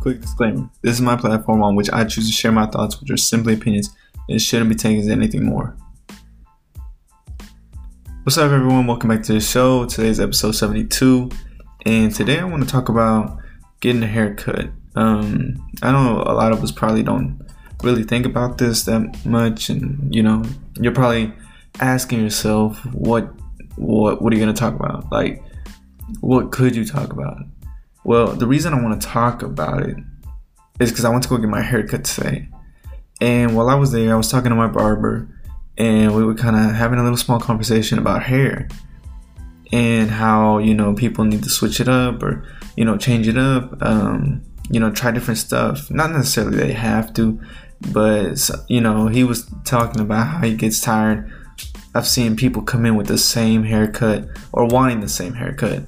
Quick disclaimer this is my platform on which I choose to share my thoughts, which are simply opinions, and it shouldn't be taken as anything more. What's up, everyone? Welcome back to the show. Today's episode 72, and today I want to talk about getting a haircut. Um, I know a lot of us probably don't really think about this that much, and you know, you're probably asking yourself, what, what, what are you gonna talk about? Like, what could you talk about? Well, the reason I want to talk about it is because I went to go get my haircut today. And while I was there, I was talking to my barber, and we were kind of having a little small conversation about hair and how you know people need to switch it up or you know change it up. Um, you know, try different stuff. Not necessarily they have to, but you know, he was talking about how he gets tired of seeing people come in with the same haircut or wanting the same haircut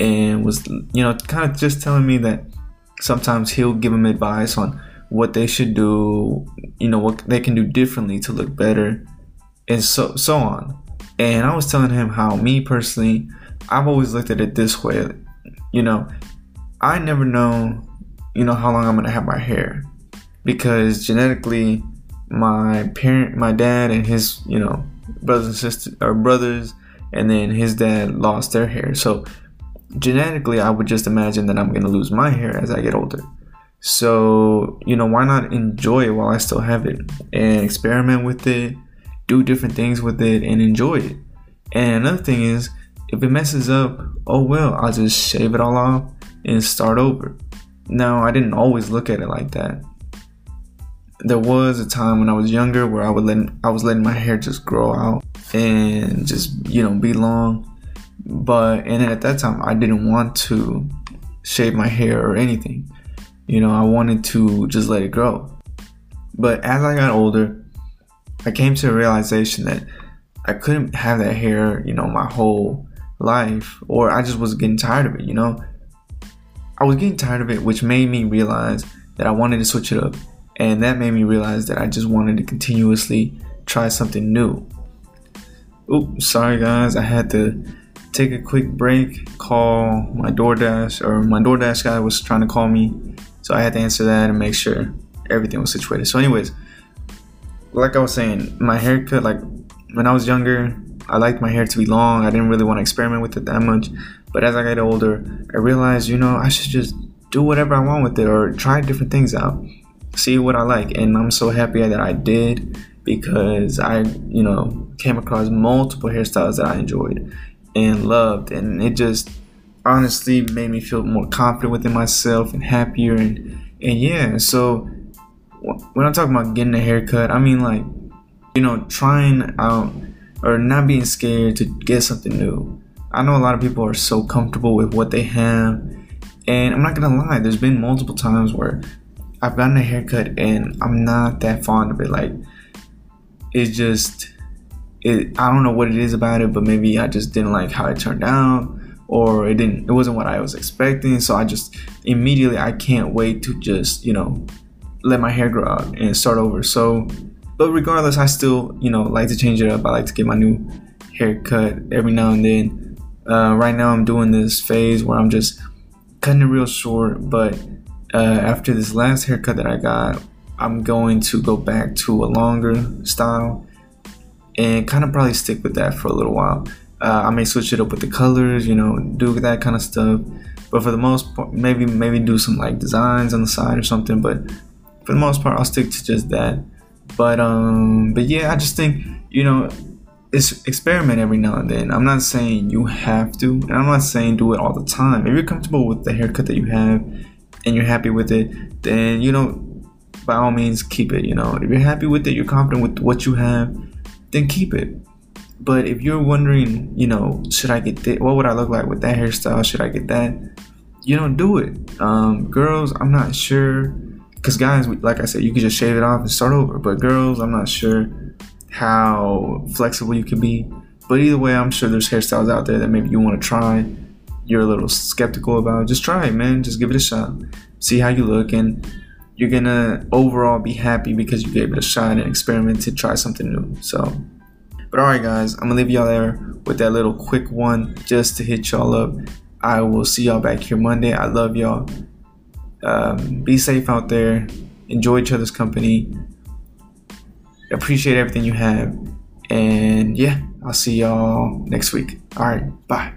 and was you know kind of just telling me that sometimes he'll give them advice on what they should do you know what they can do differently to look better and so so on. And i was telling him how me personally i've always looked at it this way you know i never know you know how long i'm gonna have my hair because genetically my parent my dad and his you know brothers and sisters or brothers and then his dad lost their hair. So genetically, I would just imagine that I'm going to lose my hair as I get older. So, you know, why not enjoy it while I still have it and experiment with it, do different things with it, and enjoy it. And another thing is, if it messes up, oh well, I'll just shave it all off and start over. Now, I didn't always look at it like that. There was a time when I was younger where I would let I was letting my hair just grow out and just you know be long but and at that time I didn't want to shave my hair or anything. You know, I wanted to just let it grow. But as I got older, I came to a realization that I couldn't have that hair, you know, my whole life, or I just was getting tired of it, you know. I was getting tired of it, which made me realize that I wanted to switch it up. And that made me realize that I just wanted to continuously try something new. Oops, sorry guys, I had to take a quick break, call my DoorDash, or my DoorDash guy was trying to call me, so I had to answer that and make sure everything was situated. So, anyways, like I was saying, my haircut, like when I was younger, I liked my hair to be long. I didn't really want to experiment with it that much. But as I got older, I realized, you know, I should just do whatever I want with it or try different things out, see what I like. And I'm so happy that I did because I, you know, came across multiple hairstyles that I enjoyed and loved. And it just honestly made me feel more confident within myself and happier. And and yeah so when i'm talking about getting a haircut i mean like you know trying out or not being scared to get something new. I know a lot of people are so comfortable with what they have. And i'm not gonna lie there's been multiple times where i've gotten a haircut and i'm not that fond of it. Like it's just it I don't know what it is about it, but maybe I just didn't like how it turned out or it didn't it wasn't what I was expecting. So I just immediately I can't wait to just, you know, let my hair grow out and start over. So but regardless, I still, you know, like to change it up. I like to get my new haircut every now and then. Uh, right now I'm doing this phase where I'm just cutting it real short, but uh, after this last haircut that I got, I'm going to go back to a longer style and kind of probably stick with that for a little while. Uh, I may switch it up with the colors, you know, do that kind of stuff. But for the most part, maybe maybe do some like designs on the side or something. But for the most part, I'll stick to just that. But um, but yeah, I just think you know, it's experiment every now and then. I'm not saying you have to, and I'm not saying do it all the time. If you're comfortable with the haircut that you have and you're happy with it, then you know, by all means, keep it. You know, if you're happy with it, you're confident with what you have then keep it. But if you're wondering, you know, should I get that? What would I look like with that hairstyle? Should I get that? You don't do it. Um, girls, I'm not sure. Because guys, like I said, you can just shave it off and start over. But girls, I'm not sure how flexible you can be. But either way, I'm sure there's hairstyles out there that maybe you want to try. You're a little skeptical about. Just try it, man. Just give it a shot. See how you look, and you're gonna overall be happy because you gave it a shot and experimented, to try something new. So, but alright, guys, I'm gonna leave y'all there with that little quick one just to hit y'all up. I will see y'all back here Monday. I love y'all. Um, be safe out there. Enjoy each other's company. Appreciate everything you have. And yeah, I'll see y'all next week. All right. Bye.